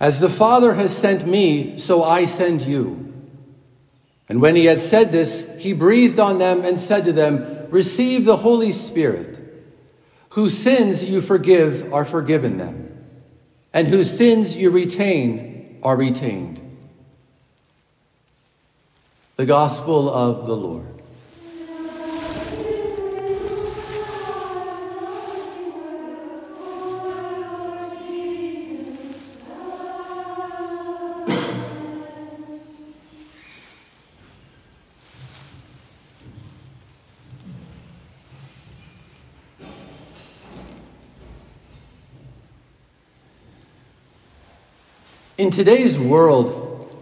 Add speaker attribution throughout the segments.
Speaker 1: As the Father has sent me, so I send you. And when he had said this, he breathed on them and said to them, Receive the Holy Spirit. Whose sins you forgive are forgiven them, and whose sins you retain are retained. The Gospel of the Lord. In today's world,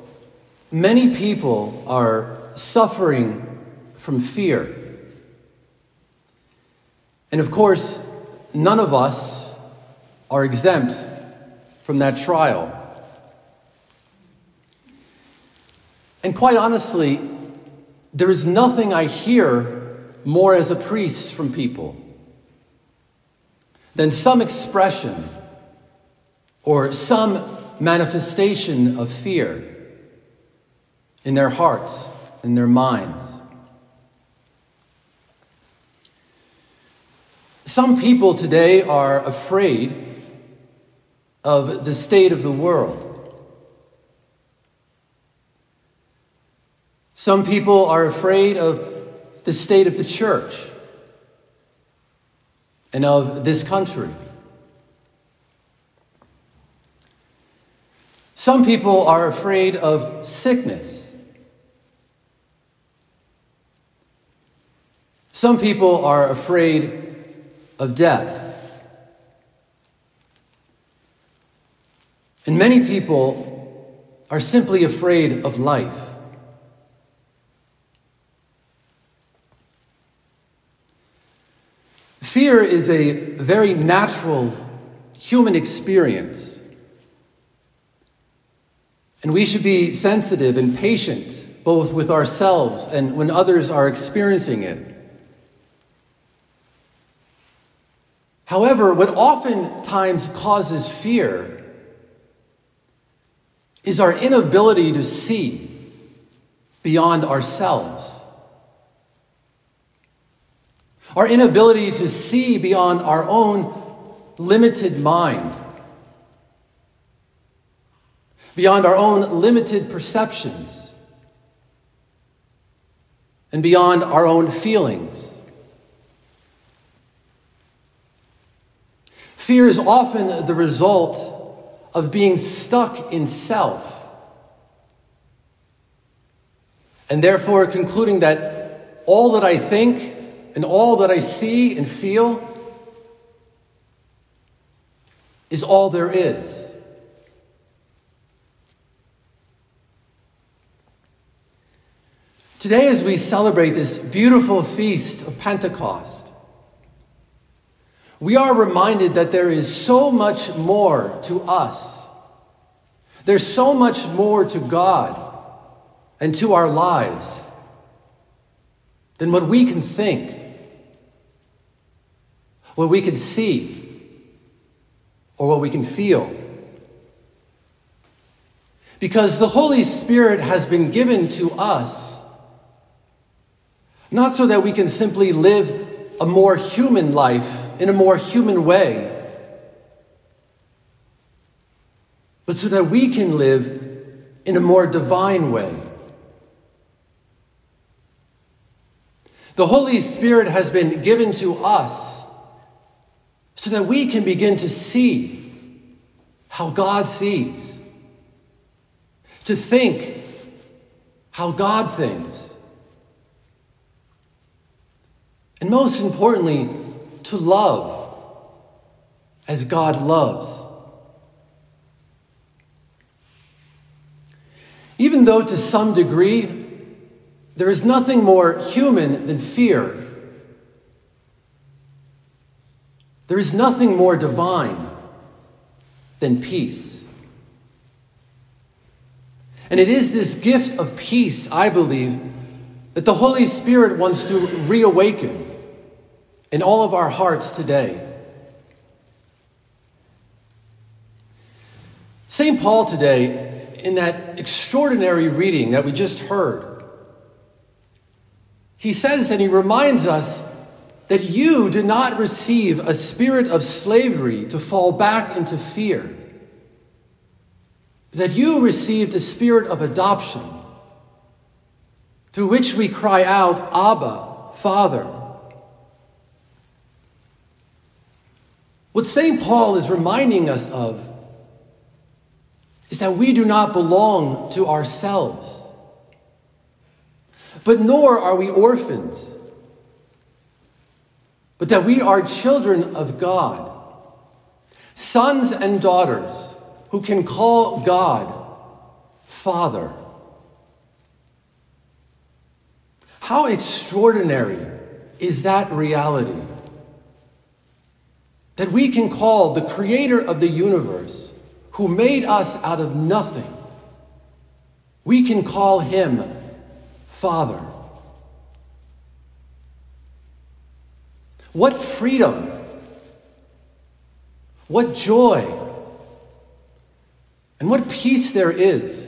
Speaker 1: many people are suffering from fear. And of course, none of us are exempt from that trial. And quite honestly, there is nothing I hear more as a priest from people than some expression or some manifestation of fear in their hearts, in their minds. Some people today are afraid of the state of the world. Some people are afraid of the state of the church and of this country. Some people are afraid of sickness. Some people are afraid of death. And many people are simply afraid of life. Fear is a very natural human experience. And we should be sensitive and patient, both with ourselves and when others are experiencing it. However, what oftentimes causes fear is our inability to see beyond ourselves. Our inability to see beyond our own limited mind beyond our own limited perceptions, and beyond our own feelings. Fear is often the result of being stuck in self, and therefore concluding that all that I think and all that I see and feel is all there is. Today, as we celebrate this beautiful feast of Pentecost, we are reminded that there is so much more to us. There's so much more to God and to our lives than what we can think, what we can see, or what we can feel. Because the Holy Spirit has been given to us Not so that we can simply live a more human life in a more human way, but so that we can live in a more divine way. The Holy Spirit has been given to us so that we can begin to see how God sees, to think how God thinks, and most importantly, to love as God loves. Even though to some degree there is nothing more human than fear, there is nothing more divine than peace. And it is this gift of peace, I believe, that the Holy Spirit wants to reawaken in all of our hearts today. St. Paul today, in that extraordinary reading that we just heard, he says and he reminds us that you did not receive a spirit of slavery to fall back into fear, that you received a spirit of adoption through which we cry out, Abba, Father. What St. Paul is reminding us of is that we do not belong to ourselves, but nor are we orphans, but that we are children of God, sons and daughters who can call God Father. How extraordinary is that reality? that we can call the creator of the universe, who made us out of nothing, we can call him Father. What freedom! What joy! And what peace there is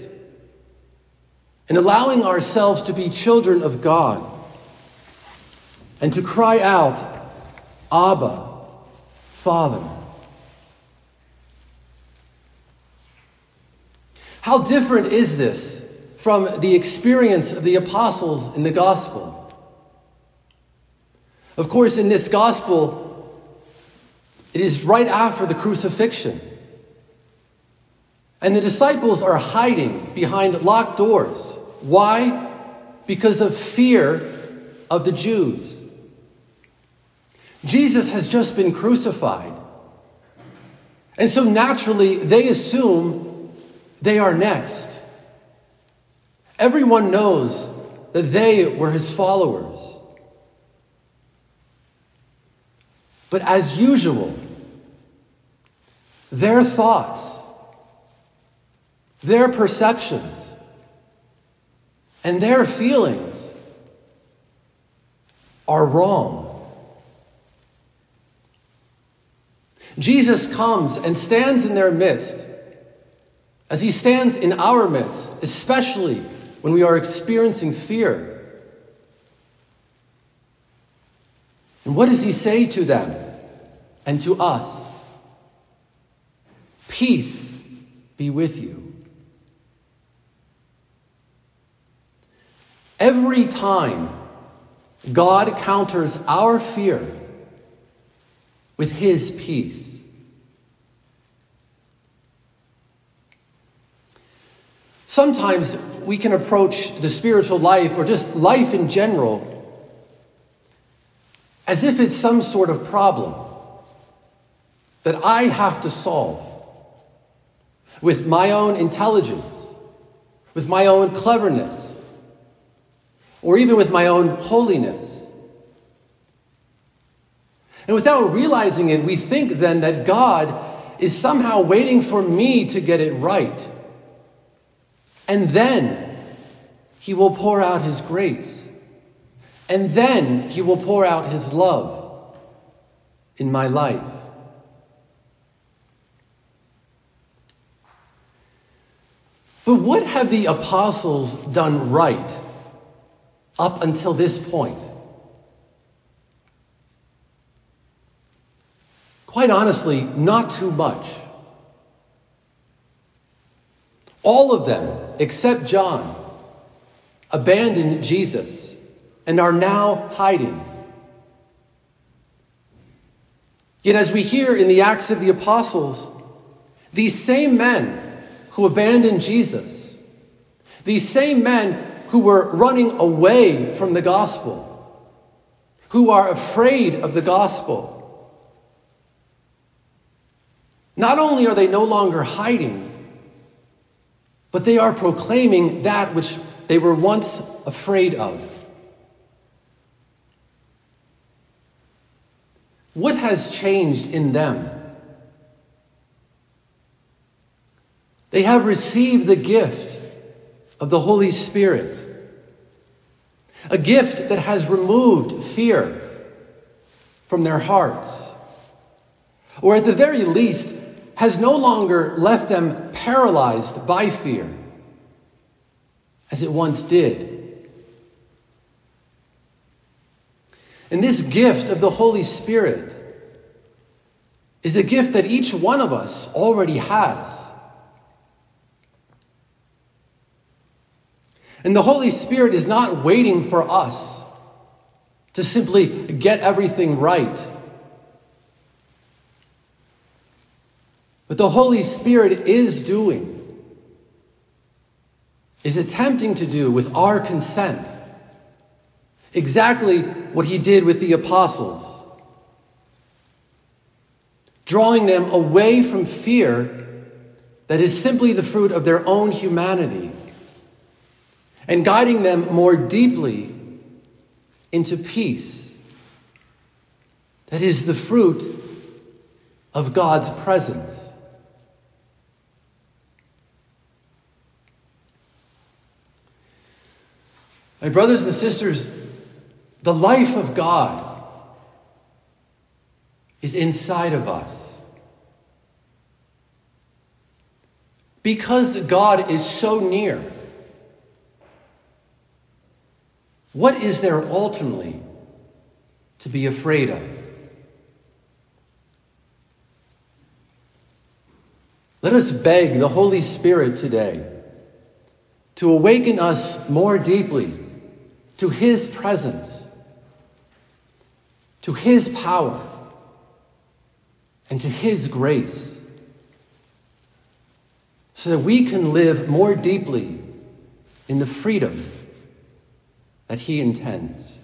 Speaker 1: in allowing ourselves to be children of God and to cry out, Abba, Father. How different is this from the experience of the apostles in the gospel? Of course, in this gospel, it is right after the crucifixion. And the disciples are hiding behind locked doors. Why? Because of fear of the Jews. Jesus has just been crucified. And so naturally, they assume they are next. Everyone knows that they were his followers. But as usual, their thoughts, their perceptions, and their feelings are wrong. Jesus comes and stands in their midst, as he stands in our midst, especially when we are experiencing fear. And what does he say to them and to us? Peace be with you. Every time God counters our fear with his peace. Sometimes we can approach the spiritual life or just life in general as if it's some sort of problem that I have to solve with my own intelligence, with my own cleverness, or even with my own holiness. And without realizing it, we think then that God is somehow waiting for me to get it right. And then he will pour out his grace. And then he will pour out his love in my life. But what have the apostles done right up until this point. Quite honestly, not too much. All of them, except John, abandoned Jesus and are now hiding. Yet, as we hear in the Acts of the Apostles, these same men who abandoned Jesus, these same men who were running away from the gospel, who are afraid of the gospel, not only are they no longer hiding, but they are proclaiming that which they were once afraid of. What has changed in them? They have received the gift of the Holy Spirit, a gift that has removed fear from their hearts, or at the very least, has no longer left them paralyzed by fear as it once did. And this gift of the Holy Spirit is a gift that each one of us already has. And the Holy Spirit is not waiting for us to simply get everything right. But the Holy Spirit is doing, is attempting to do with our consent exactly what he did with the apostles, drawing them away from fear that is simply the fruit of their own humanity and guiding them more deeply into peace that is the fruit of God's presence. My brothers and sisters, the life of God is inside of us. Because God is so near, what is there ultimately to be afraid of? Let us beg the Holy Spirit today to awaken us more deeply to His presence to His power and to His grace so that we can live more deeply in the freedom that He intends.